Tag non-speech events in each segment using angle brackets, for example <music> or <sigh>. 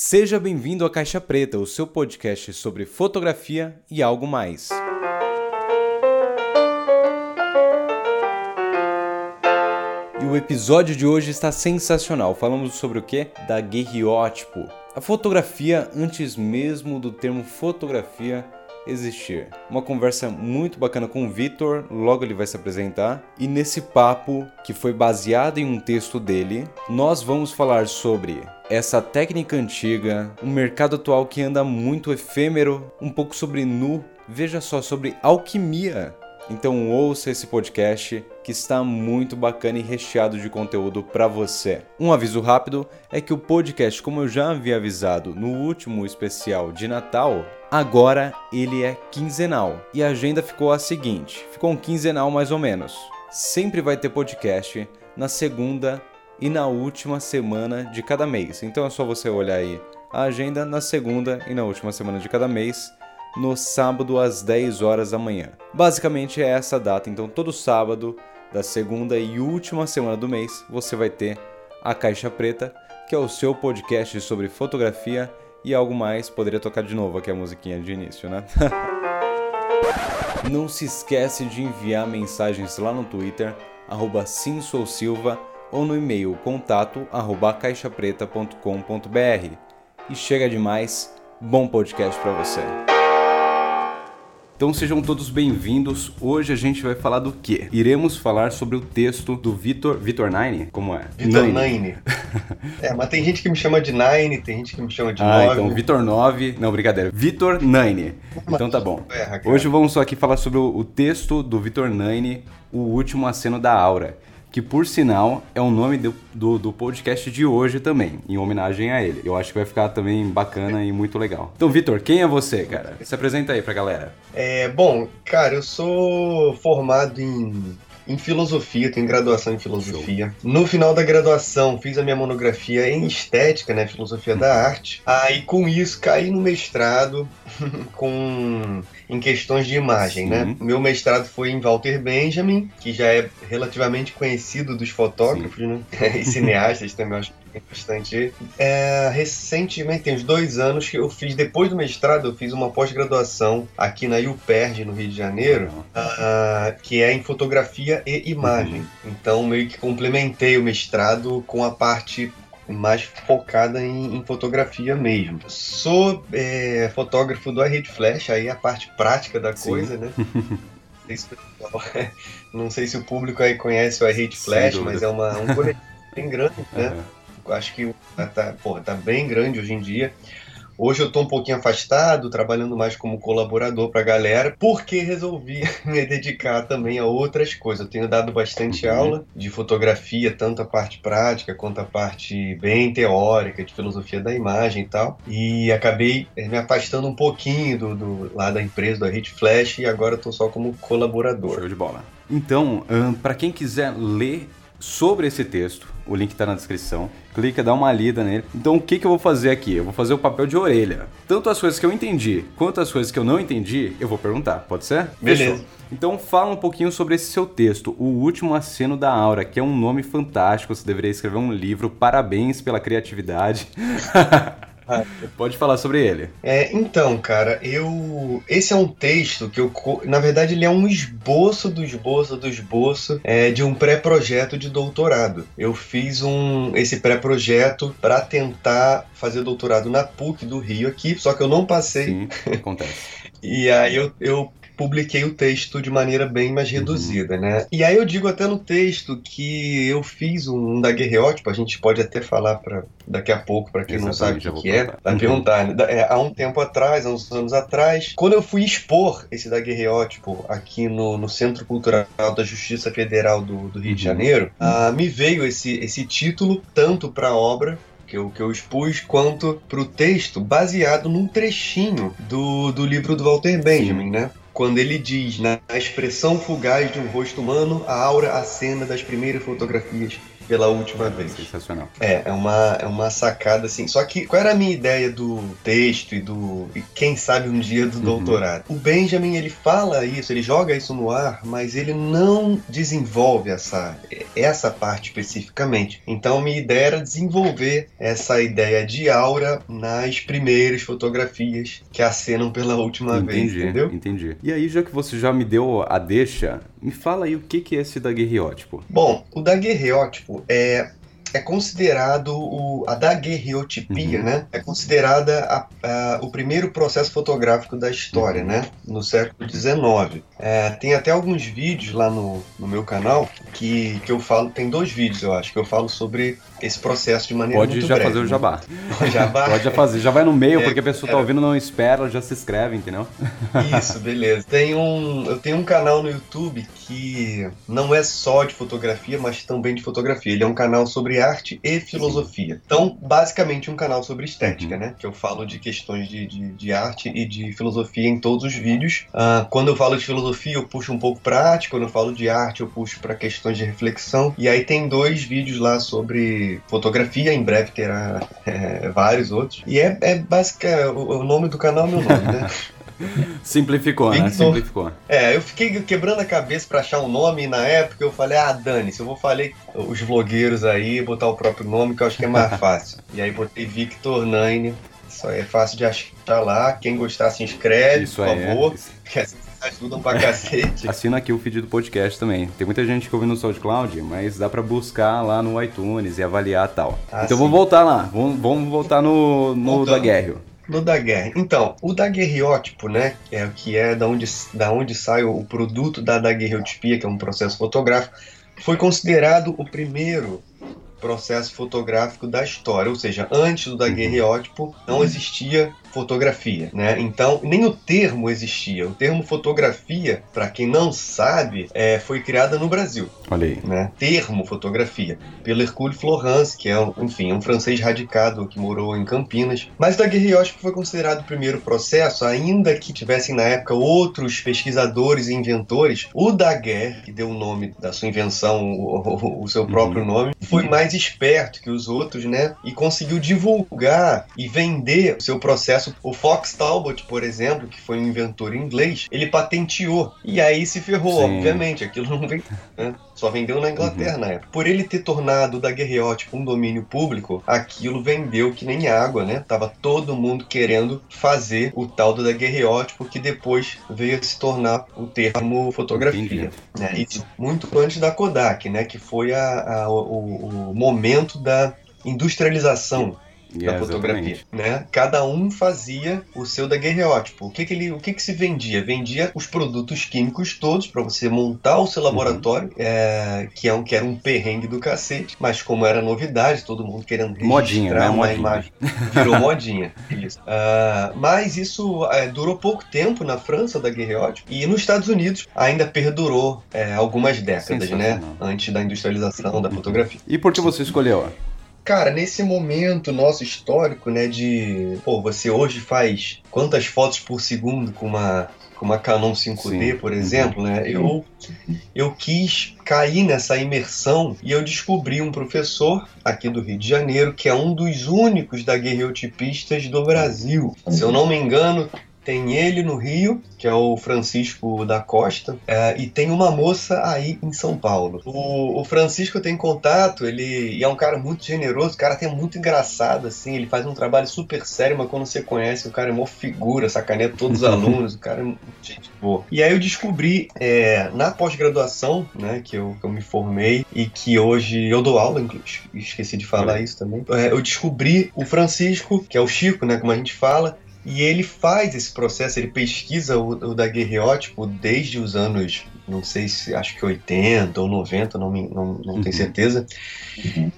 Seja bem-vindo à Caixa Preta, o seu podcast sobre fotografia e algo mais. E o episódio de hoje está sensacional. Falamos sobre o que? Da guerriótipo. A fotografia antes mesmo do termo fotografia existir. Uma conversa muito bacana com o Vitor, logo ele vai se apresentar. E nesse papo, que foi baseado em um texto dele, nós vamos falar sobre essa técnica antiga, um mercado atual que anda muito efêmero, um pouco sobre nu, veja só sobre alquimia. Então ouça esse podcast que está muito bacana e recheado de conteúdo para você. Um aviso rápido é que o podcast, como eu já havia avisado no último especial de Natal, agora ele é quinzenal. E a agenda ficou a seguinte: ficou um quinzenal mais ou menos. Sempre vai ter podcast na segunda e na última semana de cada mês. Então é só você olhar aí a agenda na segunda e na última semana de cada mês no sábado às 10 horas da manhã. Basicamente é essa data, então todo sábado da segunda e última semana do mês você vai ter a Caixa Preta, que é o seu podcast sobre fotografia e algo mais. Poderia tocar de novo aqui a musiquinha de início, né? <laughs> Não se esquece de enviar mensagens lá no Twitter, arroba Silva, ou no e-mail contato arroba caixapreta.com.br. E chega demais, bom podcast para você! Então sejam todos bem-vindos. Hoje a gente vai falar do quê? Iremos falar sobre o texto do Vitor. Vitor Nine? Como é? Vitor Nine. Nine. <laughs> é, mas tem gente que me chama de Nine, tem gente que me chama de ah, 9. então Vitor 9. Não, brincadeira. Vitor Nine. Então tá bom. <laughs> Hoje vamos só aqui falar sobre o texto do Vitor Nine, O Último Aceno da Aura que por sinal é o nome do, do, do, podcast de hoje também, em homenagem a ele. Eu acho que vai ficar também bacana e muito legal. Então, Vitor, quem é você, cara? Se apresenta aí pra galera. É, bom, cara, eu sou formado em em filosofia, tenho graduação em filosofia. No final da graduação, fiz a minha monografia em estética, né, filosofia da arte. Aí com isso caí no mestrado com em questões de imagem, né? Sim. né? Meu mestrado foi em Walter Benjamin, que já é relativamente conhecido dos fotógrafos, Sim. né? <laughs> e cineastas também, acho que bastante. É, recentemente, tem uns dois anos que eu fiz, depois do mestrado, eu fiz uma pós-graduação aqui na UPERJ, no Rio de Janeiro, uh, que é em fotografia e imagem. Uhum. Então, meio que complementei o mestrado com a parte mais focada em, em fotografia mesmo. Sou é, fotógrafo do iRede Flash, aí é a parte prática da Sim. coisa, né? <laughs> <laughs> Não sei se o público aí conhece o iRede Flash, mas é uma, um coletivo <laughs> bem grande, né? Uhum. Acho que tá, porra, tá bem grande hoje em dia. Hoje eu estou um pouquinho afastado, trabalhando mais como colaborador para a galera, porque resolvi <laughs> me dedicar também a outras coisas. Eu tenho dado bastante uhum. aula de fotografia, tanto a parte prática quanto a parte bem teórica, de filosofia da imagem e tal. E acabei eh, me afastando um pouquinho do, do lá da empresa, da Hit Flash, e agora estou só como colaborador. Show de bola. Então, um, para quem quiser ler sobre esse texto, o link está na descrição. Clica, dá uma lida nele. Então, o que, que eu vou fazer aqui? Eu vou fazer o papel de orelha. Tanto as coisas que eu entendi quanto as coisas que eu não entendi, eu vou perguntar. Pode ser? Beleza. Fechou. Então, fala um pouquinho sobre esse seu texto, O Último Aceno da Aura, que é um nome fantástico. Você deveria escrever um livro. Parabéns pela criatividade. <laughs> <laughs> Pode falar sobre ele. É, então, cara, eu. Esse é um texto que eu. Na verdade, ele é um esboço do esboço do esboço é, de um pré-projeto de doutorado. Eu fiz um esse pré-projeto para tentar fazer doutorado na PUC do Rio aqui, só que eu não passei. Sim, acontece. <laughs> e aí eu, eu publiquei o texto de maneira bem mais uhum. reduzida, uhum. né? E aí eu digo até no texto que eu fiz um daguerreótipo, a gente pode até falar para daqui a pouco para quem Exatamente, não sabe o que, é, vai perguntar, né? É, há um tempo atrás, há uns anos atrás, quando eu fui expor esse daguerreótipo aqui no, no Centro Cultural da Justiça Federal do, do Rio uhum. de Janeiro, uh, me veio esse, esse título tanto para a obra que eu, que eu expus, quanto para o texto baseado num trechinho do, do livro do Walter Benjamin, Sim. né? Quando ele diz na expressão fugaz de um rosto humano, a aura acena das primeiras fotografias pela última vez. Sensacional. É, é uma, é uma sacada assim. Só que qual era a minha ideia do texto e do. E quem sabe um dia do Uhum. doutorado? O Benjamin, ele fala isso, ele joga isso no ar, mas ele não desenvolve essa, essa parte especificamente. Então, minha ideia era desenvolver essa ideia de aura nas primeiras fotografias que acenam pela última vez, Entendi, entendeu? entendi. E aí, já que você já me deu a deixa, me fala aí o que que é esse daguerreótipo. Bom, o daguerreótipo é, é considerado o, a daguerreotipia, Uhum. né? É considerada a- a- o primeiro processo fotográfico da história, Uhum. né? No século XIX. É, tem até alguns vídeos lá no, no meu canal que, que eu falo, tem dois vídeos eu acho, que eu falo sobre esse processo de maneira Pode muito já breve, fazer o né? jabá. <laughs> Jabá? Pode já fazer. Já vai no meio, É, porque a pessoa tá é. ouvindo, não espera, já se inscreve, entendeu? Isso, <laughs> beleza. Tem um, eu tenho um canal no YouTube que não é só de fotografia, mas também de fotografia. Ele é um canal sobre arte e filosofia. Então, basicamente, um canal sobre estética, Uhum. né? Que eu falo de questões de, de, de arte e de filosofia em todos os vídeos. Ah, quando eu falo de filosofia, eu puxo um pouco pra arte. Quando eu falo de arte, eu puxo para questões de reflexão. E aí tem dois vídeos lá sobre fotografia. Em breve terá <laughs> é, vários outros. E é, é básica. O, o nome do canal é meu nome, né? <laughs> Simplificou, né? Victor. Simplificou. É, eu fiquei quebrando a cabeça pra achar um nome e na época eu falei, ah, Dani, se eu vou falei os vlogueiros aí, botar o próprio nome, que eu acho que é mais <laughs> fácil. e aí botei Victor Nine, isso aí é fácil de achar lá. Quem gostar se inscreve, Isso por favor, é. Ajudam pra cacete. <laughs> Assina aqui o feed do podcast também. Tem muita gente que ouve no SoundCloud, mas dá pra buscar lá no iTunes e avaliar tal. Ah, então sim. vamos voltar lá. Vamos, vamos voltar no, no daguerre. No daguerre. Então, o daguerreótipo, né, é o que é da onde, da onde sai o produto da daguerreotipia, que é um processo fotográfico, foi considerado o primeiro processo fotográfico da história, ou seja, antes do daguerreótipo não existia fotografia, né? Então nem o termo existia. O termo fotografia, para quem não sabe, é, foi criada no Brasil Olha aí. né, termo fotografia, pelo Hercule Florence, que é, um, enfim, um francês radicado que morou em Campinas. Mas o daguerreótipo foi considerado o primeiro processo, ainda que tivessem na época outros pesquisadores e inventores. O Daguerre, que deu o nome da sua invenção, o, o- o seu próprio nome, foi mais esperto que os outros, né, e conseguiu divulgar e vender o seu processo. O Fox Talbot, por exemplo, que foi um inventor inglês, ele patenteou. E aí se ferrou, Sim. obviamente, aquilo não vem né? Só vendeu na Inglaterra na época. Por ele ter tornado o daguerreótipo um domínio público, aquilo vendeu que nem água, né? Tava todo mundo querendo fazer o tal do daguerreótipo que depois veio a se tornar o termo fotografia. Né? E muito antes da Kodak, né? Que foi a- a- o, o momento da industrialização da É, fotografia, exatamente. né? Cada um fazia o seu daguerreótipo. O que que ele, o que que se vendia? Vendia os produtos químicos todos para você montar o seu Uhum. laboratório, é, que é um que era um perrengue do cacete, mas como era novidade, todo mundo querendo Modinha, né? uma Modinha. imagem, virou <laughs> modinha. Isso. Ah, mas isso é, durou pouco tempo na França, o daguerreótipo, e nos Estados Unidos ainda perdurou é, algumas décadas, né? Antes da industrialização da fotografia. E por que você escolheu? Cara, nesse momento nosso histórico, né, de, pô, você hoje faz quantas fotos por segundo com uma com uma Canon 5D, Sim. por exemplo, né? Eu eu quis cair nessa imersão e eu descobri um professor aqui do Rio de Janeiro que é um dos únicos daguerreotipistas do Brasil. Se eu não me engano, tem ele no Rio, que é o Francisco da Costa, é, e tem uma moça aí em São Paulo. O, o Francisco tem contato, ele é um cara muito generoso, o cara até muito engraçado, assim, ele faz um trabalho super sério, mas quando você conhece, o cara é mó figura, sacaneia todos os <laughs> alunos, o cara é muito gente boa. E aí eu descobri, é, na pós-graduação, né, que eu, que eu me formei e que hoje eu dou aula, inclusive, esqueci de falar isso também, é, eu descobri o Francisco, que é o Chico, né, como a gente fala, e ele faz esse processo, ele pesquisa o, o daguerreótipo desde os anos, não sei se acho que 80 ou 90, não, me, não, não Uhum. tenho certeza.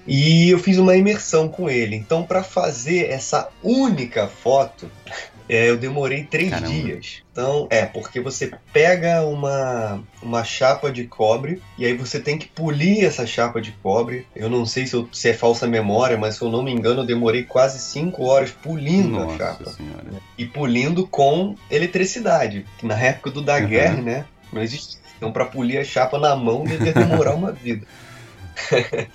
E eu fiz uma imersão com ele. Então, para fazer essa única foto, é, eu demorei três Caramba. dias. Então, é, porque você pega uma, uma chapa de cobre e aí você tem que polir essa chapa de cobre. Eu não sei se, eu- se é falsa memória, mas se eu não me engano, eu demorei quase cinco horas polindo a Nossa chapa senhora. e polindo com eletricidade. Que na época do Daguerre, Uhum. né? Não existia. Então, para polir a chapa na mão, devia demorar uma <laughs> vida. <laughs>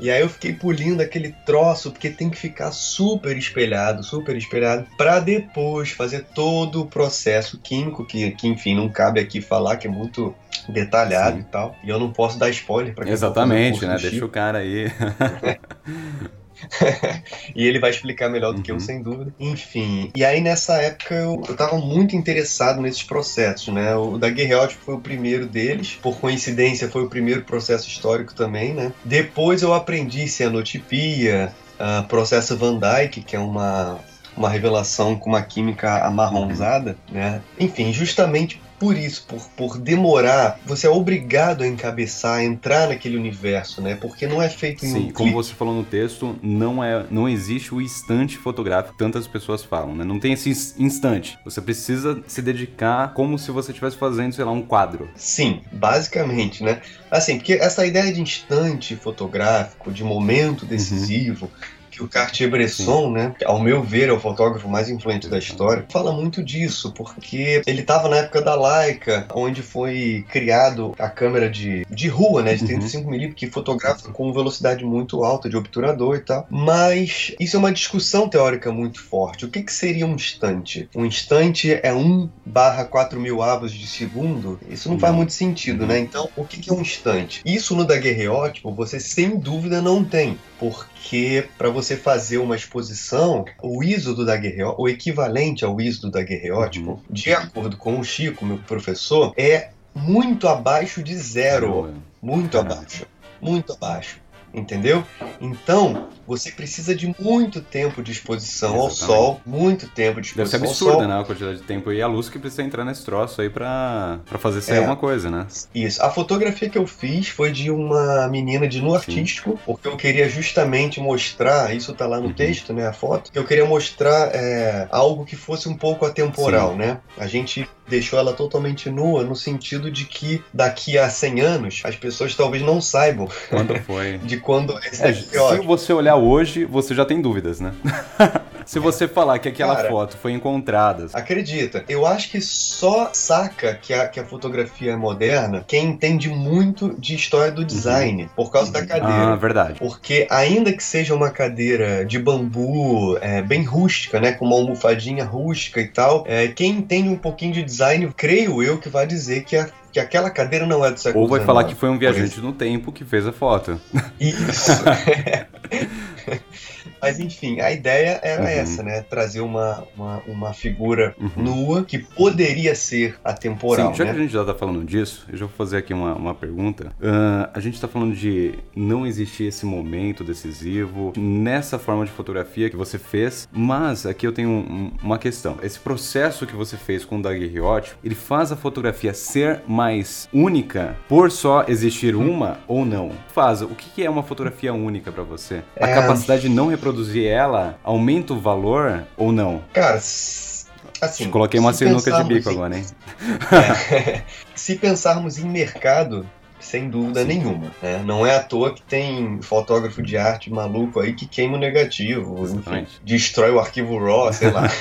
E aí eu fiquei polindo aquele troço, porque tem que ficar super espelhado, super espelhado, para depois fazer todo o processo químico, que, que enfim, não cabe aqui falar, que é muito detalhado Sim. e tal. E eu não posso dar spoiler para quem Exatamente, né? Deixa o cara aí. <laughs> <laughs> e ele vai explicar melhor do uhum. que eu, uhum. sem dúvida. Enfim, e aí nessa época eu, eu tava muito interessado nesses processos, né? O da Guerreótipo foi o primeiro deles, por coincidência foi o primeiro processo histórico também, né? Depois eu aprendi cianotipia, uh, processo Van Dyke, que é uma, uma revelação com uma química amarronzada, né? Enfim, justamente por isso, por, por demorar, você é obrigado a encabeçar, a entrar naquele universo, né? Porque não é feito em Sim, um como você falou no texto, não é, não existe o instante fotográfico, tantas pessoas falam, né? Não tem esse instante. Você precisa se dedicar como se você estivesse fazendo, sei lá, um quadro. Sim, basicamente, né? Assim, porque essa ideia de instante fotográfico, de momento decisivo, uhum que o Cartier-Bresson, Sim. né, ao meu ver, é o fotógrafo mais influente da história, fala muito disso, porque ele estava na época da Leica, onde foi criado a câmera de, de rua, né, de 35mm, uhum. que fotografa com velocidade muito alta de obturador e tal. Mas isso é uma discussão teórica muito forte. O que, que seria um instante? Um instante é 1 barra 4 mil avos de segundo? Isso não faz muito sentido, né? Então, o que, que é um instante? Isso no daguerreótipo você sem dúvida não tem, porque para você fazer uma exposição, o ISO do daguerreótipo, o equivalente ao ISO do daguerreótipo, uhum. de acordo com o Chico, meu professor, é muito abaixo de zero. Muito abaixo. Muito abaixo entendeu? Então, você precisa de muito tempo de exposição Exatamente. ao sol, muito tempo de exposição Deve ser absurda, né, a quantidade de tempo e a luz que precisa entrar nesse troço aí pra, pra fazer sair é, alguma coisa, né? Isso. A fotografia que eu fiz foi de uma menina de nu artístico, porque eu queria justamente mostrar, isso tá lá no uhum. texto, né, a foto, eu queria mostrar é, algo que fosse um pouco atemporal, Sim. né? A gente deixou ela totalmente nua no sentido de que daqui a 100 anos as pessoas talvez não saibam quando foi <laughs> de quando esse é, se você olhar hoje você já tem dúvidas né <laughs> se você falar que aquela Cara, foto foi encontrada acredita eu acho que só saca que a, que a fotografia é moderna quem entende muito de história do design uhum. por causa da cadeira ah verdade porque ainda que seja uma cadeira de bambu é, bem rústica né com uma almofadinha rústica e tal é, quem entende um pouquinho de design design, creio eu, que vai dizer que, a, que aquela cadeira não é do século Ou vai falar que foi um viajante no tempo que fez a foto. Isso. <laughs> <laughs> Mas enfim, a ideia era uhum. essa, né? Trazer uma, uma, uma figura uhum. nua que poderia ser atemporal. Sim, já né? que a gente já tá falando disso, eu já vou fazer aqui uma, uma pergunta. Uh, a gente tá falando de não existir esse momento decisivo nessa forma de fotografia que você fez, mas aqui eu tenho um, uma questão. Esse processo que você fez com o daguerreótipo, ele faz a fotografia ser mais única por só existir uma ou não? Faz. O que é uma fotografia única para você? A é... capacidade de não reproduzir reproduzir ela, aumenta o valor ou não? Cara, assim. Te coloquei uma sinuca de bico em... agora, hein? É. <laughs> se pensarmos em mercado, sem dúvida Sim. nenhuma. Né? Não é à toa que tem fotógrafo de arte maluco aí que queima o negativo, enfim, destrói o arquivo RAW, sei lá. <laughs>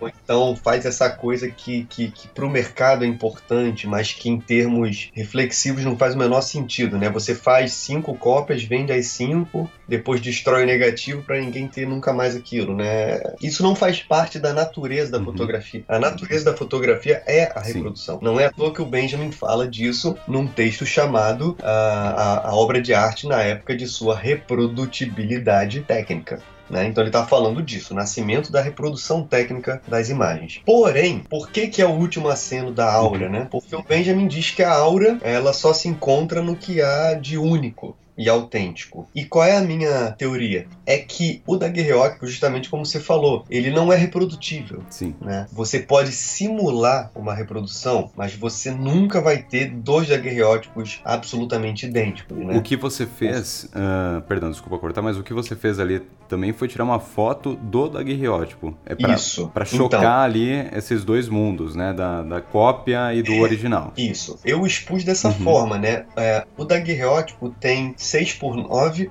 Ou então faz essa coisa que, que, que para o mercado é importante, mas que em termos reflexivos não faz o menor sentido, né? Você faz cinco cópias, vende as cinco, depois destrói o negativo para ninguém ter nunca mais aquilo, né? Isso não faz parte da natureza da uhum. fotografia. A natureza da fotografia é a reprodução. Sim. Não é à toa que o Benjamin fala disso num texto chamado a, a, a obra de arte na época de sua reprodutibilidade técnica. Né? Então ele está falando disso, nascimento da reprodução técnica das imagens. Porém, por que, que é o último aceno da aura? Né? Porque o Benjamin diz que a aura ela só se encontra no que há de único e autêntico. E qual é a minha teoria? É que o daguerreótipo, justamente como você falou, ele não é reprodutível. Sim. Né? Você pode simular uma reprodução, mas você nunca vai ter dois daguerreótipos absolutamente idênticos. Né? O que você fez, uh, perdão, desculpa cortar, mas o que você fez ali também foi tirar uma foto do daguerreótipo. É pra, Isso. Para chocar então, ali esses dois mundos, né? Da, da cópia e do é, original. Isso. Eu expus dessa uhum. forma, né? É, o daguerreótipo tem 6 por 9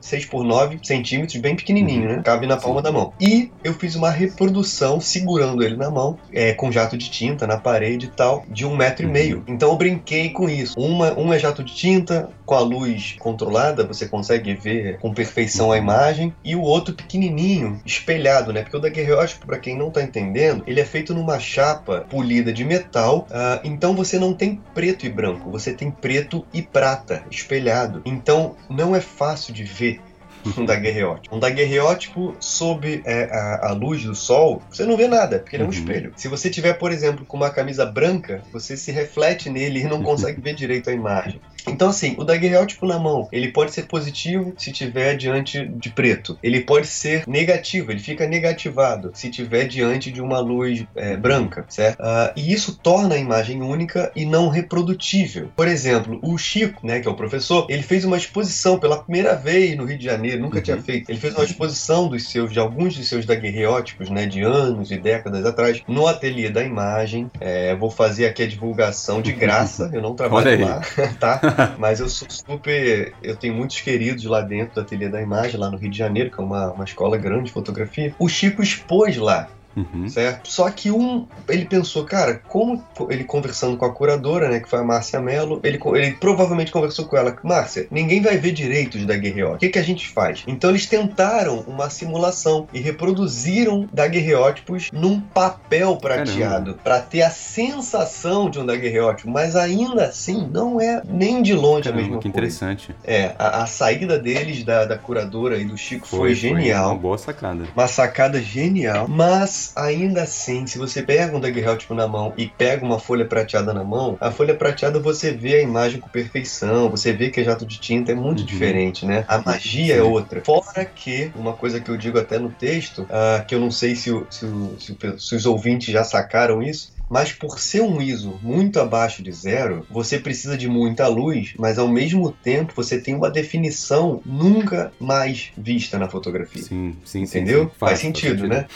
6 <clears throat> por 9 centímetros, bem pequenininho, né? Cabe na palma da mão. E eu fiz uma reprodução segurando ele na mão, é, com jato de tinta na parede e tal, de um metro e meio. Então eu brinquei com isso. Uma, um é jato de tinta, com a luz controlada, você consegue ver com perfeição a imagem, e o outro pequenininho, espelhado, né? Porque o daguerreótipo, para quem não tá entendendo, ele é feito numa chapa polida de metal, uh, então você não tem preto e branco, você tem preto e prata espelhado. Então não é fácil de ver <laughs> um daguerreótipo. Um daguerreótipo sob é, a, a, luz do sol, você não vê nada, porque ele é um uhum. espelho. Se você tiver, por exemplo, com uma camisa branca, você se reflete nele e não <laughs> consegue ver direito a imagem. Então, assim, o daguerreótipo na mão, ele pode ser positivo se tiver diante de preto. Ele pode ser negativo, ele fica negativado se tiver diante de uma luz é, branca, certo? Uh, e isso torna a imagem única e não reprodutível. Por exemplo, o Chico, né, que é o professor, ele fez uma exposição pela primeira vez no Rio de Janeiro, nunca uhum. tinha feito. Ele fez uma exposição dos seus, de alguns dos seus daguerreótipos, né, de anos e décadas atrás, no ateliê da imagem. É, vou fazer aqui a divulgação de graça, eu não <laughs> trabalho lá, <laughs> tá? Mas eu sou super. Eu tenho muitos queridos lá dentro da Ateliê da Imagem, lá no Rio de Janeiro, que é uma, uma escola grande de fotografia. O Chico expôs lá Uhum. Certo? Só que um, ele pensou, cara, como ele conversando com a curadora, né, que foi a Márcia Mello, ele, ele provavelmente conversou com ela, Márcia, ninguém vai ver direitos da Guerreó. O que, que a gente faz? Então eles tentaram uma simulação e reproduziram daguerreótipos num papel prateado para ter a sensação de um daguerreótipo, mas ainda assim não é nem de longe Caramba, a mesma que coisa. interessante. É, a, a saída deles da, da curadora e do Chico foi, foi genial. Foi uma boa sacada. Uma sacada genial, mas ainda assim, se você pega um daguerreótipo na mão e pega uma folha prateada na mão, a folha prateada você vê a imagem com perfeição, você vê que é jato de tinta, é muito uhum. diferente, né? A magia é Sim. é outra. Fora que, uma coisa que eu digo até no texto, uh, que eu não sei se, o, se, o, se, se os ouvintes já sacaram isso, mas por ser um ISO muito abaixo de zero, você precisa de muita luz, mas ao mesmo tempo você tem uma definição nunca mais vista na fotografia. Sim, sim, entendeu? Sim, sim. Faz, Faz, sentido, sentido, né?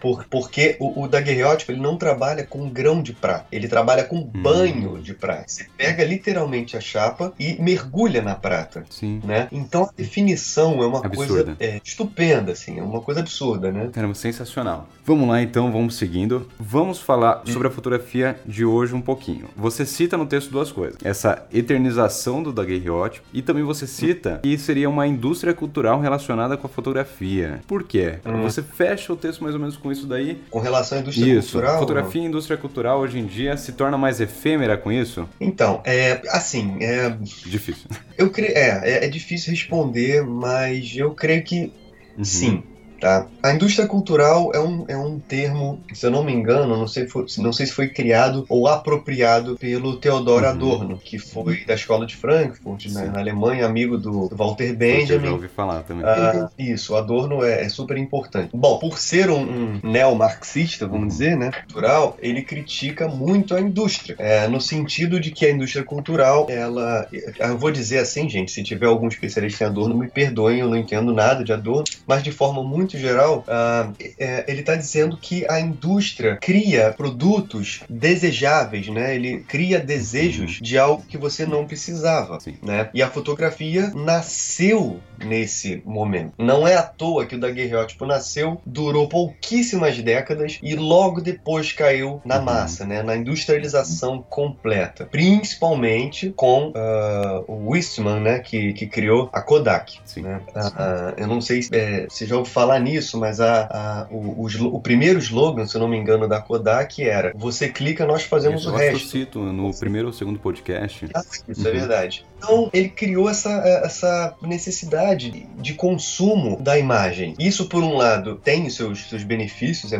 por, porque o, o daguerreótipo ele não trabalha com grão de prata, ele trabalha com hum. banho de prata. Você pega literalmente a chapa e mergulha na prata, sim. né? Então a definição é uma absurda. coisa é, estupenda, assim, é uma coisa absurda, né? Caramba, sensacional. Vamos lá então, vamos seguindo. Vamos falar sobre sobre a fotografia de hoje um pouquinho. Você cita no texto duas coisas: essa eternização do daguerreótipo e também você cita que seria uma indústria cultural relacionada com a fotografia. Por quê? Hum. Você fecha o texto mais ou menos com isso daí. Com relação à indústria isso. cultural? Fotografia e indústria cultural hoje em dia se torna mais efêmera com isso? Então, é assim. É... Difícil. Eu creio. É, é, é difícil responder, mas eu creio que uhum. sim. Tá? A indústria cultural é um, é um termo, se eu não me engano, não sei, foi, não sei se foi criado ou apropriado pelo Theodor uhum. Adorno, que foi da escola de Frankfurt, né, na Alemanha, amigo do, do Walter Benjamin. Eu já ouvi falar também. Ah, isso, o Adorno é, é, super importante. Bom, por ser um, um neomarxista, vamos dizer, né, cultural, ele critica muito a indústria, é, no sentido de que a indústria cultural, ela, eu vou dizer assim, gente, se tiver algum especialista em Adorno, me perdoem, eu não entendo nada de Adorno, mas de forma muito geral, uh, é, ele está dizendo que a indústria cria produtos desejáveis, né? Ele cria desejos de algo que você não precisava, Sim. né? E a fotografia nasceu nesse momento. Não é à toa que o daguerreótipo nasceu, durou pouquíssimas décadas e logo depois caiu na uhum. massa, né? Na industrialização completa, principalmente com uh, o Eastman, né? Que, que criou a Kodak. Né? Uh, eu não sei se é, você já ouviu falar falar nisso, mas a, a o, o, o, primeiro slogan, se eu não me engano, da Kodak era: Você clica, nós fazemos isso o resto. Eu cito no primeiro ou segundo podcast. Ah, isso é uhum. é verdade. Então, ele criou essa, essa necessidade de consumo da imagem. Isso, por um lado, tem os seus, seus benefícios. É,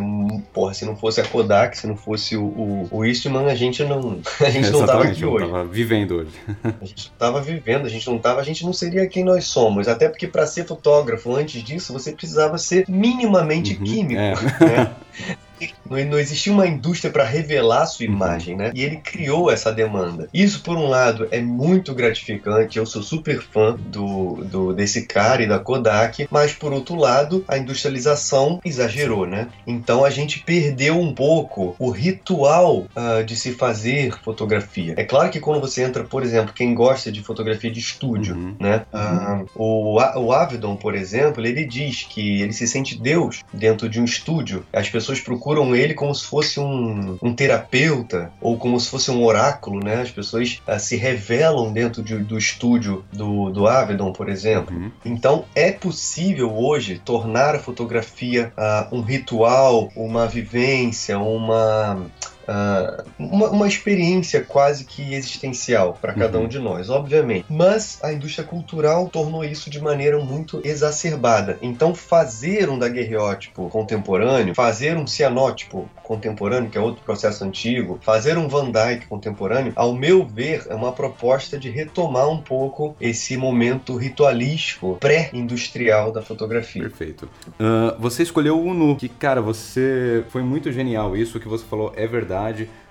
porra, se não fosse a Kodak, se não fosse o, o, o Eastman, a gente não, <laughs> a gente não tava aqui hoje. Tava vivendo hoje. a gente não tava vivendo, a gente não tava, a gente não seria quem nós somos. Até porque para ser fotógrafo, antes disso, você precisava ser minimamente uhum, químico. É. Né? <laughs> não, não existia uma indústria para revelar sua uhum. imagem, né? E ele criou essa demanda. Isso, por um lado, é muito gratificante. Eu sou super fã do, do desse cara e da Kodak, mas por outro lado, a industrialização exagerou, né? Então a gente perdeu um pouco o ritual uh, de se fazer fotografia. É claro que quando você entra, por exemplo, quem gosta de fotografia de estúdio, uhum. né? Uh, o, o Avedon, por exemplo, ele diz que ele se sente Deus dentro de um estúdio. As pessoas procuram ele como se fosse um, um terapeuta ou como se fosse um oráculo, né? As pessoas uh, se revelam dentro de, do estúdio do, do Avedon, por exemplo. Uhum. Então é possível hoje tornar a fotografia uh, um ritual, uma vivência, uma Uh, uma, uma, experiência quase que existencial para cada uhum. um de nós, obviamente. Mas a indústria cultural tornou isso de maneira muito exacerbada. Então, fazer um daguerreótipo contemporâneo, fazer um cianótipo contemporâneo, que é outro processo antigo, fazer um Van Dyke contemporâneo, ao meu ver, é uma proposta de retomar um pouco esse momento ritualístico pré-industrial da fotografia. Perfeito. Uh, você escolheu o Nu, que, cara, você foi muito genial. Isso que você falou é verdade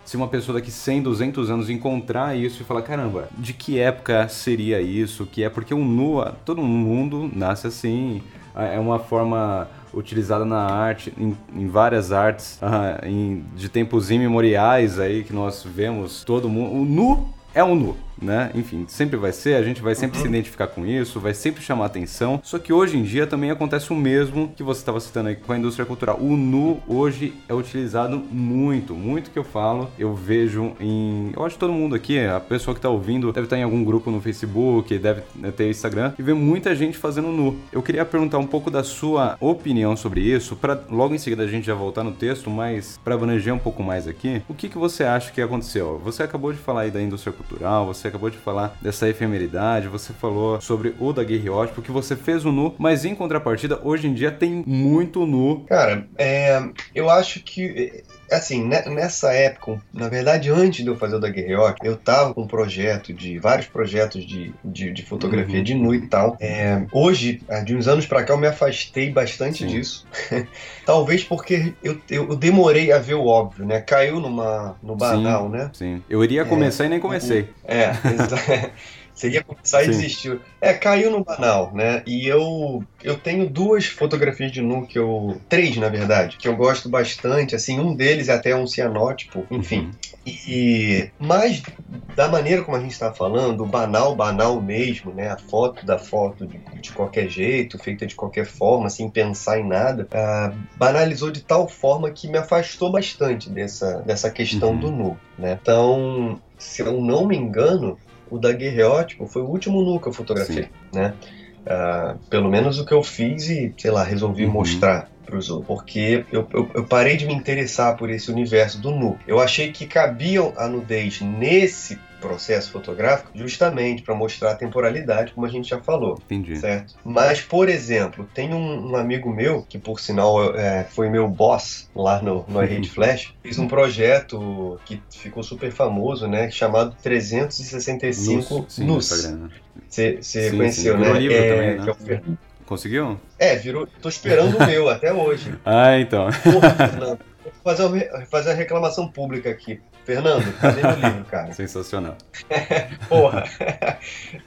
se uma pessoa daqui 100, 200 anos encontrar isso e falar, caramba, de que época seria isso? Que é porque o nu, todo mundo nasce assim, é uma forma utilizada na arte, em, em várias artes, uh, em, de tempos imemoriais aí que nós vemos todo mundo. O nu é um nu né? Enfim, sempre vai ser, a gente vai sempre uhum. se identificar com isso, vai sempre chamar atenção. Só que hoje em dia também acontece o mesmo que você estava citando aí com a indústria cultural. O nu hoje é utilizado muito, muito que eu falo, eu vejo em. Eu acho que todo mundo aqui, a pessoa que está ouvindo, deve estar em algum grupo no Facebook, deve ter Instagram, e vê muita gente fazendo nu. Eu queria perguntar um pouco da sua opinião sobre isso, para logo em seguida a gente já voltar no texto, mas para abranger um pouco mais aqui, o que, que você acha que aconteceu? Você acabou de falar aí da indústria cultural, você você acabou de falar dessa efemeridade, você falou sobre o daguerreótipo, que você fez o nu, mas em contrapartida, hoje em dia tem muito nu. Cara, é, eu acho que assim, né, nessa época, na verdade, antes de eu fazer o da Guerreoca, eu tava com um projeto de vários projetos de, de, de fotografia uhum. de nu e tal. É, hoje, é, de uns anos para cá, eu me afastei bastante Sim. disso. <laughs> Talvez porque eu, eu demorei a ver o óbvio, né? Caiu numa, no banal, Sim. né? Sim. Eu iria começar é, e nem comecei. É, exato. <laughs> Você ia começar Sim. e desistiu. É, caiu no banal, né? E eu eu tenho duas fotografias de nu que eu. Três, na verdade, que eu gosto bastante. Assim, um deles é até um cianótipo, enfim. Uhum. E. Mas, da maneira como a gente está falando, banal, banal mesmo, né? A foto da foto de, de, qualquer jeito, feita de qualquer forma, sem pensar em nada, uh, banalizou de tal forma que me afastou bastante dessa, dessa questão uhum. do nu, né? Então, se eu não me engano, o daguerreótipo foi o último nu que eu fotografei, Sim. né? Uh, pelo menos o que eu fiz e, sei lá, resolvi uhum. mostrar para os outros. Porque eu, eu, eu, parei de me interessar por esse universo do nu. Eu achei que cabia a nudez nesse processo fotográfico justamente para mostrar a temporalidade, como a gente já falou. Entendi. Certo? Mas, por exemplo, tem um, um amigo meu, que por sinal é, foi meu boss lá no, no <laughs> uhum. Flash, fez um projeto que ficou super famoso, né? Chamado 365 Nus. Você conheceu, sim. né? Livro é, também, né? É o... Conseguiu? É, virou. Tô esperando o meu até hoje. <laughs> Ah, então. Porra, Fernando. Vou fazer, uma, fazer a reclamação pública aqui. Fernando, cadê meu livro, <laughs> cara? Sensacional. <laughs> Porra.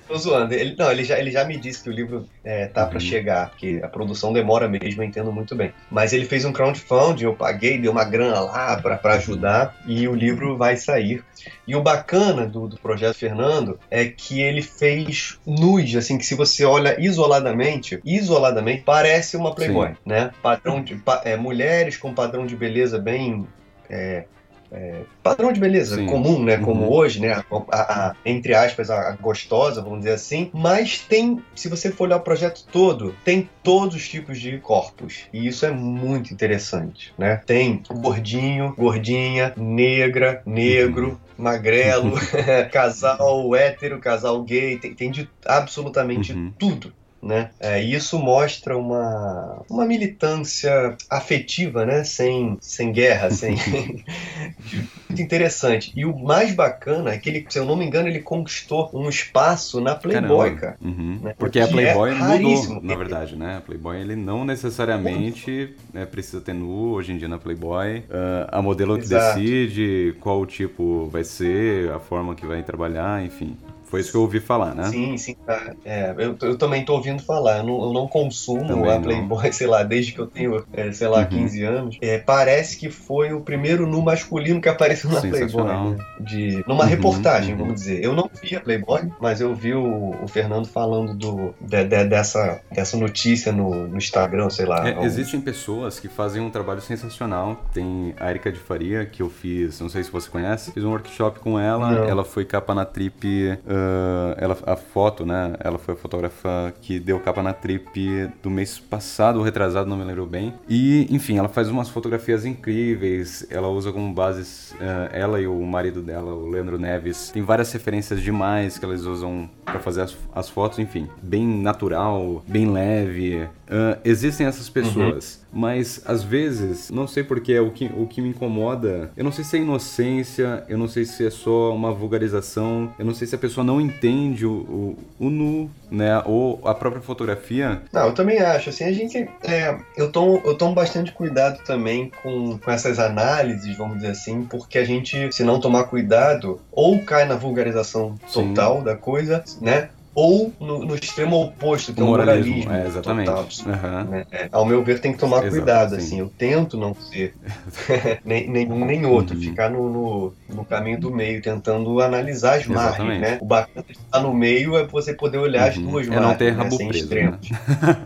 Tô zoando. Ele, não, ele já, ele já me disse que o livro é, tá uhum. para chegar, porque a produção demora mesmo, eu entendo muito bem. Mas ele fez um crowdfunding, eu paguei, deu uma grana lá para ajudar, e o livro vai sair. E o bacana do, do projeto Fernando é que ele fez nus, assim, que se você olha isoladamente, isoladamente, parece uma Playboy, Sim. né? Padrão de, é, mulheres com padrão de beleza bem é, é, padrão de beleza Sim. comum, né? Como uhum. hoje, né? A, a, a, entre aspas, a, gostosa, vamos dizer assim. Mas tem, se você for olhar o projeto todo, tem todos os tipos de corpos. E isso é muito interessante, né? Tem gordinho, gordinha, negra, negro, uhum magrelo, <laughs> <laughs> casal hétero, casal gay, tem, tem de absolutamente uhum. tudo né? É, isso mostra uma, uma militância afetiva, né? Sem, sem guerra, sem <laughs> muito interessante. E o mais bacana é que ele, se eu não me engano, ele conquistou um espaço na Playboy, Caramba. cara. Uhum. Né? Porque a é Playboy é mudou, na verdade, né? A Playboy ele não necessariamente né, precisa ter nu hoje em dia na Playboy. Uh, a modelo que decide qual tipo vai ser, a forma que vai trabalhar, enfim. Foi isso que eu ouvi falar, né? Sim, sim. Tá. É, eu, eu também tô ouvindo falar. Eu não, eu não consumo também a Playboy, não. <laughs> sei lá, desde que eu tenho, é, sei lá, uhum. 15 anos. É, parece que foi o primeiro nu masculino que apareceu na Playboy. Né? De, numa uhum, reportagem, uhum. vamos dizer. Eu não vi a Playboy, mas eu vi o, o Fernando falando do, de, de, dessa, dessa notícia no, no Instagram, sei lá. É, existem pessoas que fazem um trabalho sensacional. Tem a Erika de Faria, que eu fiz, não sei se você conhece, fiz um workshop com ela. Não. Ela foi capa na trip. Uh, uh, ela, a foto, né? Ela foi a fotógrafa que deu capa na trip do mês passado, ou retrasado, não me lembro bem. E, enfim, ela faz umas fotografias incríveis. Ela usa como bases, uh, ela e o marido dela, o Leandro Neves, tem várias referências demais que elas usam para fazer as, as, fotos, enfim, bem natural, bem leve. Uh, existem essas pessoas. Uhum mas às vezes, não sei porque é o que, o que me incomoda, eu não sei se é inocência, eu não sei se é só uma vulgarização, eu não sei se a pessoa não entende o, o, o nu, né, ou a própria fotografia. Não, eu também acho, assim, a gente, é, eu, tomo, eu tomo bastante cuidado também com, com essas análises, vamos dizer assim, porque a gente, se não tomar cuidado, ou cai na vulgarização total Sim. da coisa, né, ou no, no, extremo oposto, que é o moralismo. moralismo é, exatamente. Total, uhum. né? é, ao meu ver, tem que tomar cuidado, assim. Eu tento não ser <laughs> nem, nenhum nem outro, uhum. ficar no, no, no, caminho do meio, tentando analisar as exatamente. margens, né? O bacana de estar no meio é você poder olhar uhum. as duas é margens, não ter rabo né? preso, Né?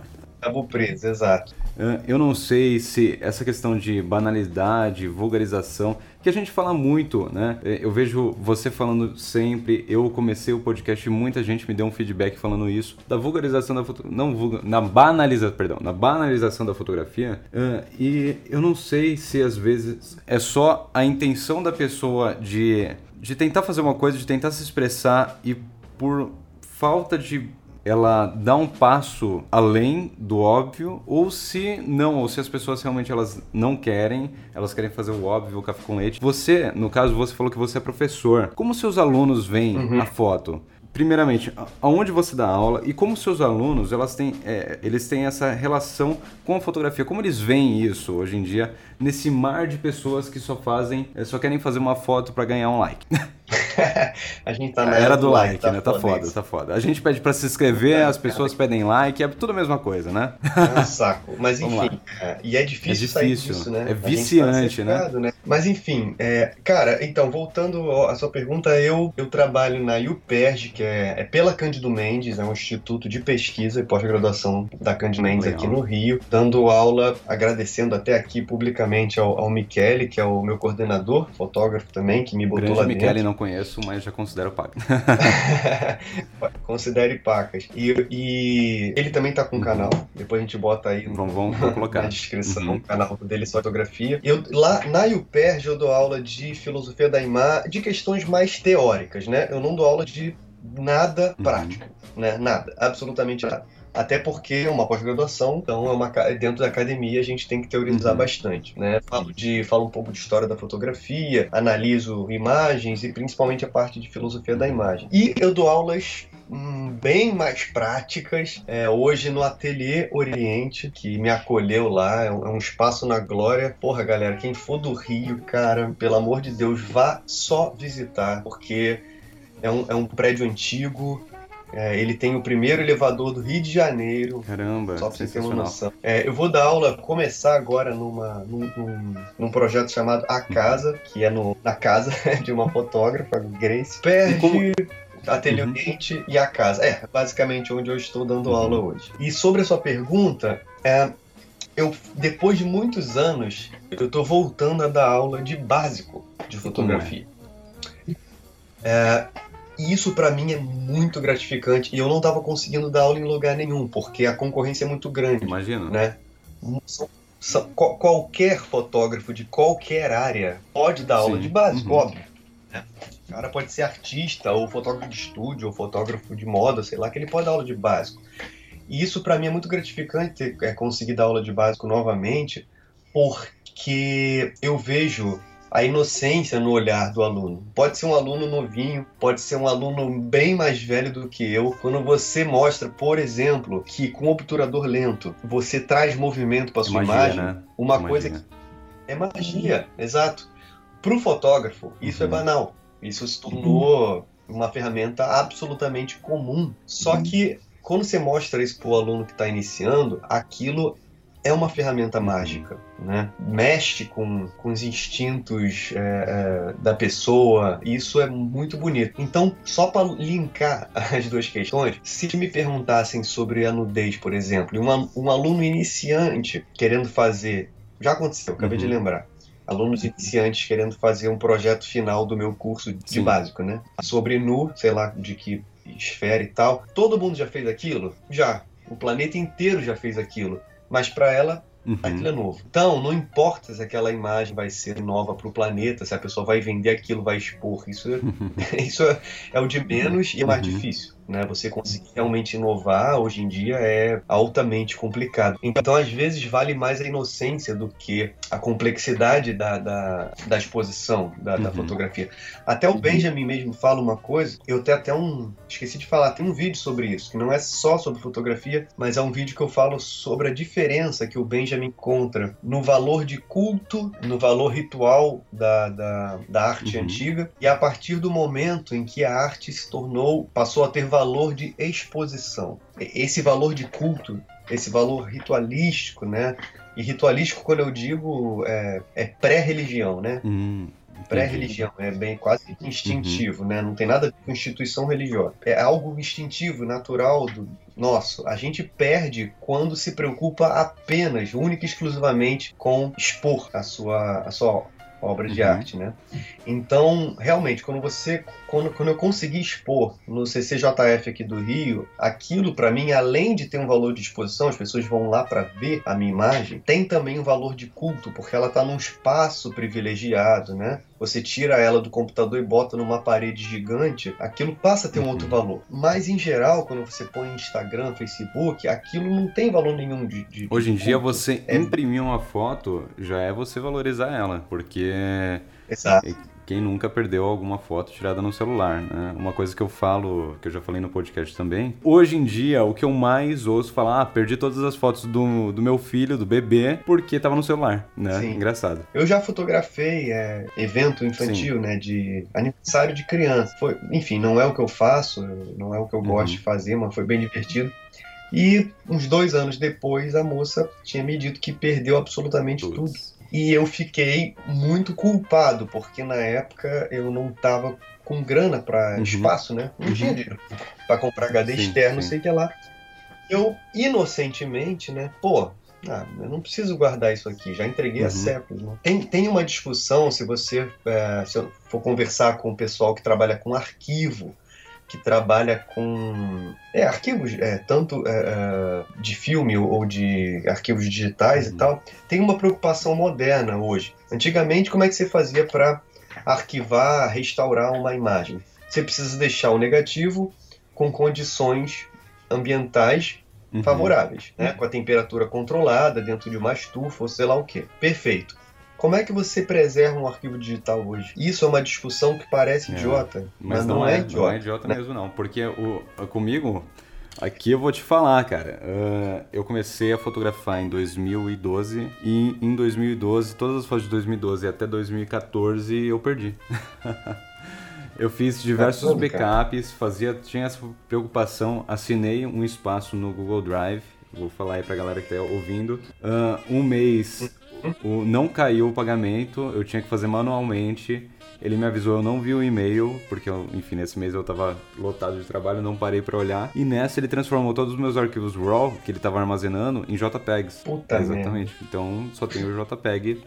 <laughs> Rabo preso, exato. Eu não sei se essa questão de banalidade, vulgarização, que a gente fala muito, né? É, eu vejo você falando sempre, eu comecei o podcast e muita gente me deu um feedback falando isso, da vulgarização da fotografia, não vulga, na banalização, perdão, na banalização da fotografia, uh, e eu não sei se às vezes é só a intenção da pessoa de, de tentar fazer uma coisa, de tentar se expressar e por falta de ela dá um passo além do óbvio, ou se não, ou se as pessoas realmente elas não querem, elas querem fazer o óbvio, o café com leite. Você, no caso, você falou que você é professor. Como seus alunos veem uhum. a foto? primeiramente, aonde você dá aula e como seus alunos elas têm, é, eles têm essa relação com a fotografia, como eles veem isso hoje em dia nesse mar de pessoas que só fazem, é, só querem fazer uma foto para ganhar um like. <laughs> a gente tá na era, do like, like tá né? Tá foda, tá foda. A gente pede para se inscrever, é, as pessoas cara. pedem like, é tudo a mesma coisa, né? É um saco. Mas enfim, é, e é difícil, é difícil disso, né? É tá viciante, tá né? né? Mas enfim, é, cara, então, voltando à sua pergunta, eu, eu trabalho na UPERJ, que é, é pela Cândido Mendes, é um instituto de pesquisa e pós-graduação da Cândido Mendes Legal. aqui no Rio, dando aula, agradecendo até aqui publicamente ao, ao Michele, que é o meu coordenador, fotógrafo também, que me botou Grande lá dentro. Michele não conheço, mas já considero paca. <laughs> Considere pacas. E, e, ele também tá com um uhum. canal, depois a gente bota aí no, vamos, vamos colocar. <laughs> na descrição uhum. o canal dele só fotografia. Eu, lá na UPERJ eu dou aula de filosofia da imagem, de questões mais teóricas, né? Eu não dou aula de nada uhum. prático, né? Nada, absolutamente nada. Até porque é uma pós-graduação, então é uma, dentro da academia a gente tem que teorizar uhum. bastante, né? Falo, de, falo um pouco de história da fotografia, analiso imagens e principalmente a parte de filosofia da imagem. E eu dou aulas hum, bem mais práticas. É, hoje no Ateliê Oriente, que me acolheu lá, é um, é um, espaço na glória. Porra, galera, quem for do Rio, cara, pelo amor de Deus, vá só visitar, porque é um, é um prédio antigo, é, ele tem o primeiro elevador do Rio de Janeiro. Caramba, só pra você ter uma noção. É, eu vou dar aula, começar agora numa, num, num, num, projeto chamado A Casa, que é no, na casa <laughs> de uma fotógrafa, Grace. Perde. Como... Ateliê uhum. e a casa. É, basicamente onde eu estou dando uhum. aula hoje. E sobre a sua pergunta, é, eu depois de muitos anos, eu estou voltando a dar aula de básico de fotografia. É, e isso para mim é muito gratificante e eu não estava conseguindo dar aula em lugar nenhum, porque a concorrência é muito grande. Imagina. Né? São, são, qualquer fotógrafo de qualquer área pode dar aula Sim. de básico, uhum. óbvio. Né? O cara pode ser artista, ou fotógrafo de estúdio, ou fotógrafo de moda, sei lá, que ele pode dar aula de básico. E isso para mim é muito gratificante, é conseguir dar aula de básico novamente, porque eu vejo a inocência no olhar do aluno. Pode ser um aluno novinho, pode ser um aluno bem mais velho do que eu. Quando você mostra, por exemplo, que com obturador lento você traz movimento para sua magia, imagem, né? uma Magia. coisa que é magia, exato. Para o fotógrafo, isso Uhum. é banal. Isso se tornou uma ferramenta absolutamente comum. Só que quando você mostra isso para o aluno que está iniciando, aquilo é uma ferramenta mágica, né? Mexe com, com os instintos é, é, da pessoa, e isso é muito bonito. Então, só para linkar <laughs> as duas questões, se me perguntassem sobre a nudez, por exemplo, e um, um aluno iniciante querendo fazer, já aconteceu, acabei de Uhum. lembrar. Alunos iniciantes querendo fazer um projeto final do meu curso de Sim. básico, né? Sobre nu, sei lá de que esfera e tal. Todo mundo já fez aquilo? Já. O planeta inteiro já fez aquilo. Mas para ela, Uhum. aquilo é novo. Então, não importa se aquela imagem vai ser nova para o planeta, se a pessoa vai vender aquilo, vai expor. Isso é, <laughs> isso é, é o de menos e é mais Uhum. difícil. Né? Você conseguir realmente inovar hoje em dia é altamente complicado. Então, às vezes, vale mais a inocência do que a complexidade da, da, da exposição da, da Uhum. fotografia. Até o Benjamin mesmo fala uma coisa, eu tenho até um. Esqueci de falar, tem um vídeo sobre isso, que não é só sobre fotografia, mas é um vídeo que eu falo sobre a diferença que o Benjamin encontra no valor de culto, no valor ritual da, da, da arte Uhum. antiga, e a partir do momento em que a arte se tornou, passou a ter valor de exposição. Esse valor de culto, esse valor ritualístico, né? E ritualístico, quando eu digo, é, é pré-religião, né? Hum, pré-religião, é bem quase instintivo, né? Não tem nada a ver com instituição religiosa. É algo instintivo, natural do nosso. A gente perde quando se preocupa apenas, única e exclusivamente com expor a sua, a sua obra de Uhum. arte, né? Então, realmente, quando você, quando, quando eu consegui expor no CCJF aqui do Rio, aquilo para mim, além de ter um valor de exposição, as pessoas vão lá para ver a minha imagem, tem também um valor de culto, porque ela está num espaço privilegiado, né? Você tira ela do computador e bota numa parede gigante, aquilo passa a ter um Uhum. outro valor. Mas em geral, quando você põe Instagram, Facebook, aquilo não tem valor nenhum de. de- de Hoje em dia, culto. você É- imprimir uma foto já é você valorizar ela, porque Exato. Quem nunca perdeu alguma foto tirada no celular, né? Uma coisa que eu falo, que eu já falei no podcast também. Hoje em dia, o que eu mais ouço falar, ah, perdi todas as fotos do, do meu filho, do bebê, porque tava no celular, né? Sim. Engraçado. Eu já fotografei é, evento infantil, né, de aniversário de criança. Foi, enfim, não é o que eu faço, não é o que eu Uhum. gosto de fazer, mas foi bem divertido. E uns dois anos depois, a moça tinha me dito que perdeu absolutamente tudo. E eu fiquei muito culpado, porque na época eu não tava com grana para Uhum. espaço, né? Não Uhum. tinha dinheiro para comprar HD Sim, externo, sim. sei que lá. Eu, inocentemente, né? Pô, ah, eu não preciso guardar isso aqui, já entreguei há Uhum. séculos. Né? Tem, tem uma discussão, se você é, se for conversar com o pessoal que trabalha com arquivo, que trabalha com é, arquivos, é, tanto é, é, de filme ou de arquivos digitais Uhum. e tal, tem uma preocupação moderna hoje. Antigamente, como é que você fazia para arquivar, restaurar uma imagem? Você precisa deixar o negativo com condições ambientais Uhum. favoráveis, né? com a temperatura controlada, dentro de uma estufa ou sei lá o que. Perfeito. Como é que você preserva um arquivo digital hoje? Isso é uma discussão que parece É, idiota, Mas, não, é, não é idiota né? mesmo, não. Porque o, comigo, aqui eu vou te falar, cara. ah, eu comecei a fotografar em 2012 e em 2012, todas as fotos de 2012 até 2014 eu perdi. <laughs> eu fiz diversos Bacana, cara. backups, fazia, tinha essa preocupação, assinei um espaço no Google Drive. Vou falar aí pra galera que tá ouvindo. Ah, um mês o, não caiu o pagamento, eu tinha que fazer manualmente. Ele me avisou, eu não vi o e-mail, porque, eu, enfim, nesse mês eu tava lotado de trabalho, não parei pra olhar. E nessa ele transformou todos os meus arquivos RAW, que ele tava armazenando, em JPEGs. Puta Exatamente. Então só tem o JPEG.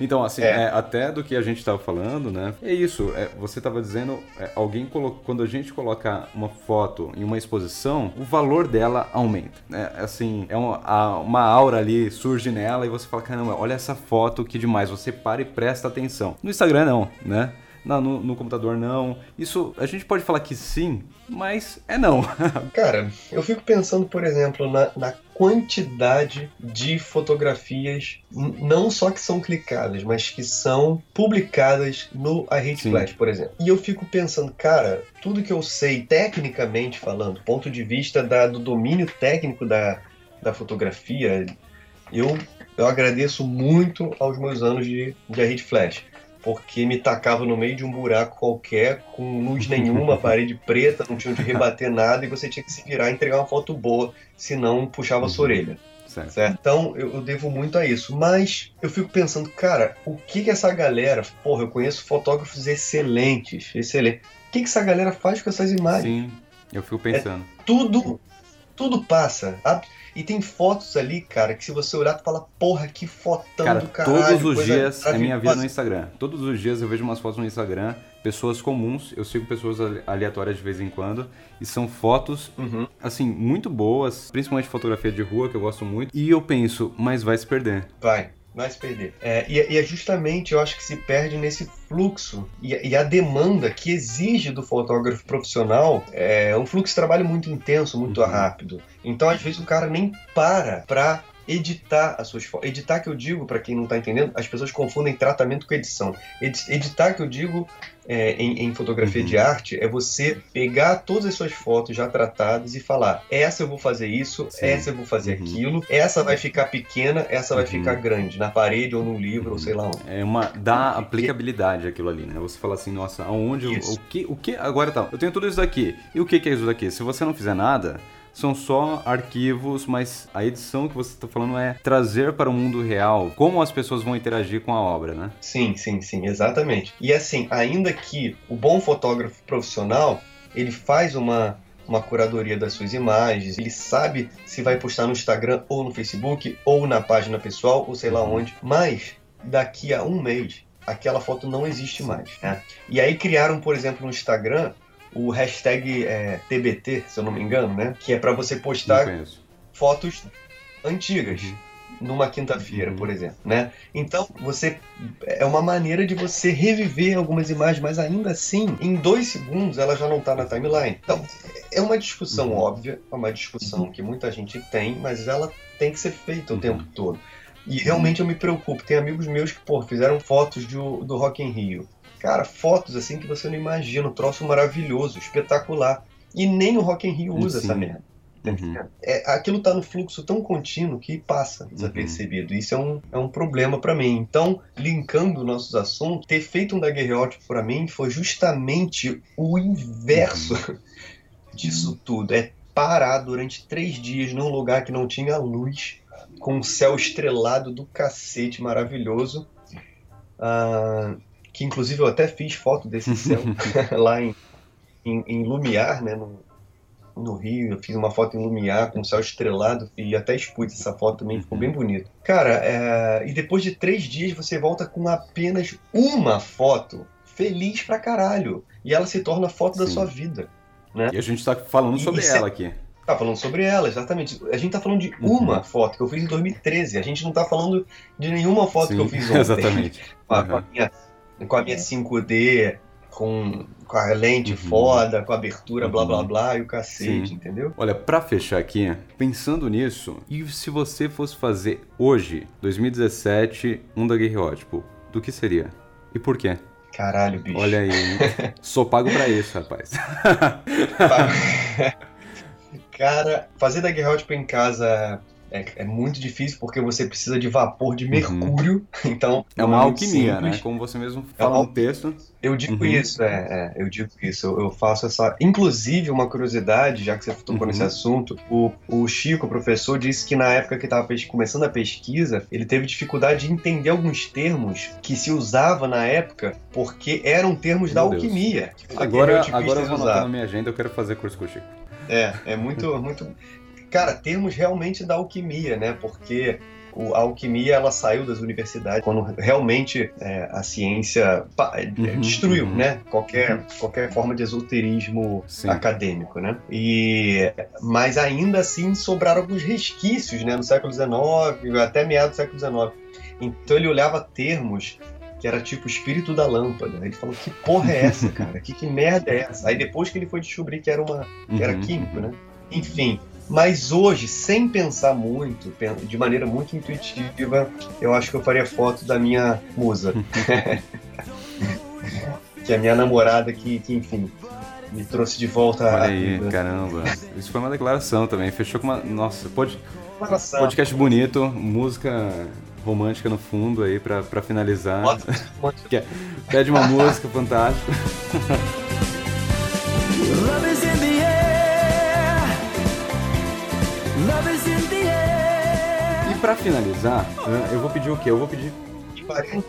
Então, assim, É. é, até do que a gente tava falando, né? É isso, é, você tava dizendo, é, alguém colocou, quando a gente coloca uma foto em uma exposição, o valor dela aumenta. né? assim, é uma, a- uma aura ali surge nela e você fala, caramba, olha essa foto que demais. Você para e presta atenção. No Instagram não, né? não, no, no, computador não. Isso a gente pode falar que sim, mas é não. <laughs> Cara, eu fico pensando, por exemplo, na, na quantidade de fotografias, não só que são clicadas, mas que são publicadas no iHate Flash, por exemplo. E eu fico pensando, cara, tudo que eu sei tecnicamente falando, ponto de vista da, do domínio técnico da, da fotografia, eu, eu agradeço muito aos meus anos de, de iHate Flash porque me tacava no meio de um buraco qualquer, com luz nenhuma, <laughs> parede preta, não tinha onde rebater nada, e você tinha que se virar e entregar uma foto boa, senão puxava a sua uhum. orelha. Certo. certo? Então eu, eu, devo muito a isso. Mas eu fico pensando, cara, o que que essa galera. Porra, eu conheço fotógrafos excelentes, excelentes. O que que essa galera faz com essas imagens? Sim, eu fico pensando. É, tudo, tudo passa. E tem fotos ali, cara, que se você olhar, tu fala, porra, que fotão cara, do caralho. Todos os dias é minha vida no Instagram. Todos os dias eu vejo umas fotos no Instagram, pessoas comuns, eu sigo pessoas aleatórias de vez em quando, e são fotos, uhum. assim, muito boas, principalmente fotografia de rua, que eu gosto muito, e eu penso, mas vai se perder. Vai vai se perder. É, e, e, é justamente, eu acho que se perde nesse fluxo e, e, a demanda que exige do fotógrafo profissional é um fluxo de trabalho muito intenso, muito uhum. rápido. Então, às vezes, o cara nem para para editar as suas fotos. Editar que eu digo, para quem não está entendendo, as pessoas confundem tratamento com edição. Editar que eu digo é, em, em, fotografia uhum. de arte é você pegar todas as suas fotos já tratadas e falar: essa eu vou fazer isso, Sim. essa eu vou fazer uhum. aquilo, essa vai ficar pequena, essa vai uhum. ficar grande, na parede ou no livro, ou sei lá onde. É uma. dá aplicabilidade aquilo ali, né? Você fala assim, nossa, aonde. O, o que. O que. Agora tá, eu tenho tudo isso daqui. E o que, que é isso daqui? Se você não fizer nada são só arquivos, mas a edição que você está falando é trazer para o mundo real como as pessoas vão interagir com a obra, né? Sim, sim, sim, exatamente. E assim, ainda que o bom fotógrafo profissional ele faz uma uma curadoria das suas imagens, ele sabe se vai postar no Instagram ou no Facebook ou na página pessoal ou sei lá uhum. onde, mas daqui a um mês aquela foto não existe mais. Né? E aí criaram, por exemplo, no Instagram o hashtag é, TBT, se eu não me engano, né? Que é para você postar fotos antigas. Uhum. Numa quinta-feira, uhum. por exemplo, né? Então, você é uma maneira de você reviver algumas imagens, mas ainda assim, em dois segundos, ela já não está na timeline. Então, é uma discussão uhum. óbvia, é uma discussão uhum. que muita gente tem, mas ela tem que ser feita o uhum. tempo todo. E realmente eu me preocupo. Tem amigos meus que, pô, fizeram fotos do, do Rock in Rio. Cara, fotos assim que você não imagina, um troço maravilhoso, espetacular. E nem o Rock in Rio usa Sim. essa merda. Uhum. É, aquilo tá no fluxo tão contínuo que passa desapercebido. Uhum. Isso é um, é um problema para mim. Então, linkando nossos assuntos, ter feito um daguerreótipo para mim foi justamente o inverso uhum. <laughs> disso tudo. É parar durante três dias num lugar que não tinha luz, com um céu estrelado do cacete maravilhoso. Uh, que inclusive eu até fiz foto desse céu <laughs> lá em, em, em, Lumiar, né, no, no Rio. Eu fiz uma foto em Lumiar com o céu estrelado e até expus essa foto também, ficou bem bonito. Cara, é, e depois de três dias você volta com apenas uma foto feliz pra caralho. E ela se torna foto Sim. da sua vida. Né? E a gente tá falando sobre ela aqui. Tá falando sobre ela, exatamente. A gente tá falando de uhum. uma foto que eu fiz em 2013. A gente não tá falando de nenhuma foto Sim, que eu fiz <laughs> ontem. Exatamente. a, uhum. com, a minha, com a minha 5D, com, com a lente uhum. foda, com a abertura, uhum. blá blá uhum. blá e o cacete, Sim. entendeu? Olha, pra fechar aqui, pensando nisso, e se você fosse fazer hoje, 2017, um daguerreótipo, do que seria? E por quê? Caralho, bicho. Olha aí, <laughs> sou pago pra isso, rapaz. <laughs> Cara, fazer daguerreótipo em casa é, é, muito difícil porque você precisa de vapor de uhum. mercúrio, uhum. <laughs> então... É uma alquimia, simples. né? Como você mesmo é fala é no texto. Eu digo uhum. isso, é, é, eu digo isso, eu, eu, faço essa... Inclusive, uma curiosidade, já que você tocou uhum. nesse assunto, o, o Chico, o professor, disse que na época que estava começando a pesquisa, ele teve dificuldade de entender alguns termos que se usava na época, porque eram termos Meu da Deus. alquimia. Agora, agora eu vou anotar na minha agenda, eu quero fazer curso com o Chico. É, é muito, muito cara, termos realmente da alquimia, né? Porque a alquimia ela saiu das universidades quando realmente é, a ciência é, uhum, destruiu, uhum. né? Qualquer, uhum. qualquer forma de esoterismo Sim. acadêmico, né? E mas ainda assim sobraram alguns resquícios, né? No século XIX até meados do século XIX. Então ele olhava termos que era tipo o espírito da lâmpada. Ele falou, que porra é essa, <laughs> cara? Que, que merda é essa? Aí depois que ele foi descobrir que era uma. Que era Uhum. químico, né? Enfim. Mas hoje, sem pensar muito, de maneira muito intuitiva, eu acho que eu faria foto da minha musa. <laughs> que é a minha namorada que, que, enfim, me trouxe de volta Olha aí, vida. caramba. Isso foi uma declaração também. Fechou com uma. Nossa, pod... Podcast bonito, música romântica no fundo aí pra, pra finalizar. Bota- <laughs> Pede uma música fantástica. <laughs> E pra finalizar, né, eu vou pedir o quê? Eu vou pedir.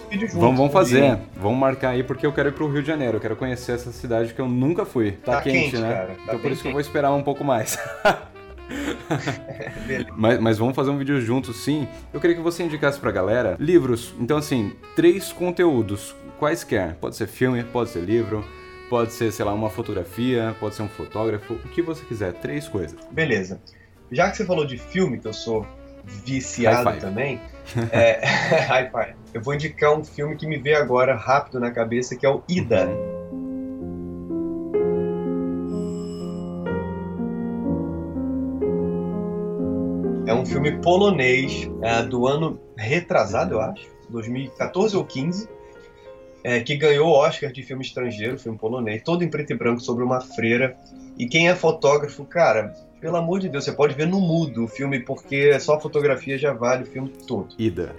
junto. Vamos, vamos fazer. Vamos marcar aí porque eu quero ir pro Rio de Janeiro. Eu quero conhecer essa cidade que eu nunca fui. Tá, Tá quente, quente, né? cara. Tá então por isso que eu vou esperar um pouco mais. <laughs> <laughs> Mas, mas vamos fazer um vídeo juntos, sim. Eu queria que você indicasse pra galera livros. Então, assim, três conteúdos, quaisquer. Pode ser filme, pode ser livro, pode ser, sei lá, uma fotografia, pode ser um fotógrafo, o que você quiser. Três coisas. Beleza. Já que você falou de filme, que eu sou viciado também, é, <laughs> eu vou indicar um filme que me veio agora rápido na cabeça, que é o Ida. É um filme polonês é, do ano retrasado, eu acho, 2014 ou 15, é, que ganhou o Oscar de filme estrangeiro, filme polonês, todo em preto e branco sobre uma freira. E quem é fotógrafo, cara, pelo amor de Deus, você pode ver no mudo o filme, porque só a fotografia já vale o filme todo. Ida.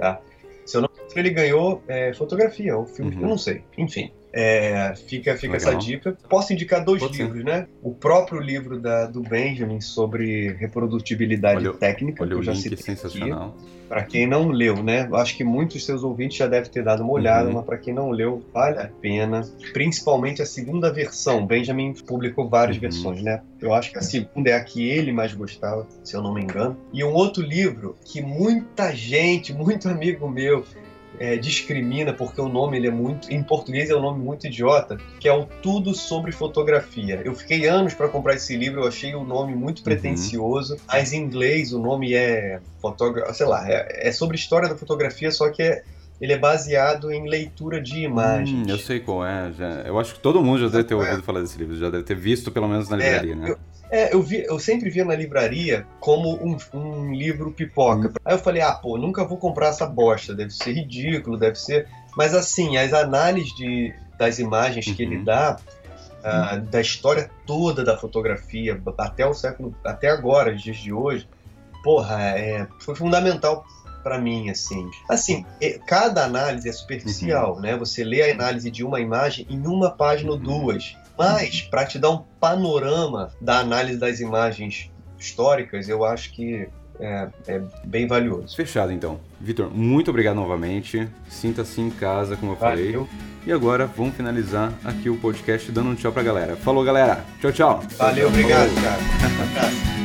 Se eu não ele ganhou é, fotografia, o filme, Uhum. eu não sei. Enfim, é, fica, fica Legal. essa dica. Posso indicar dois Pode ser. livros, né? O próprio livro da, do Benjamin sobre reprodutibilidade Olha técnica, Olha que eu já link, citei. Para quem não leu, né? Acho que muitos dos seus ouvintes já devem ter dado uma olhada, Uhum. mas para quem não leu, vale a pena. Principalmente a segunda versão. Benjamin publicou várias Uhum. versões, né? Eu acho que a segunda é a que ele mais gostava, se eu não me engano. E um outro livro que muita gente, muito amigo meu, é, discrimina porque o nome ele é muito em português é um nome muito idiota que é o Tudo sobre Fotografia eu fiquei anos para comprar esse livro eu achei o nome muito pretensioso mas em inglês o nome é fotógrafo sei lá é, é sobre história da fotografia só que é- ele é baseado em leitura de imagens Hum, eu sei qual é. Já, eu acho que todo mundo já deve ter é? ouvido falar desse livro, já deve ter visto pelo menos na É, livraria, né? eu- É, eu, vi, eu sempre via na livraria como um, um livro pipoca. Uhum. Aí eu falei, ah, pô, nunca vou comprar essa bosta, deve ser ridículo, deve ser. Mas assim, as análises de, das imagens que ele Uhum. dá, ah, da história toda da fotografia, até o século, até agora, os dias de hoje, porra, é, foi fundamental pra mim, assim. Assim, cada análise é superficial, né? Você lê a análise de uma imagem em uma página ou Uhum. duas. Mas, para te dar um panorama da análise das imagens históricas, eu acho que é, é bem valioso. Fechado então. Vitor, muito obrigado novamente. Sinta-se em casa, como eu falei. Valeu, E agora vamos finalizar aqui o podcast dando um tchau pra galera. Falou, galera. Tchau, tchau. Valeu obrigado, Falou. cara. <laughs>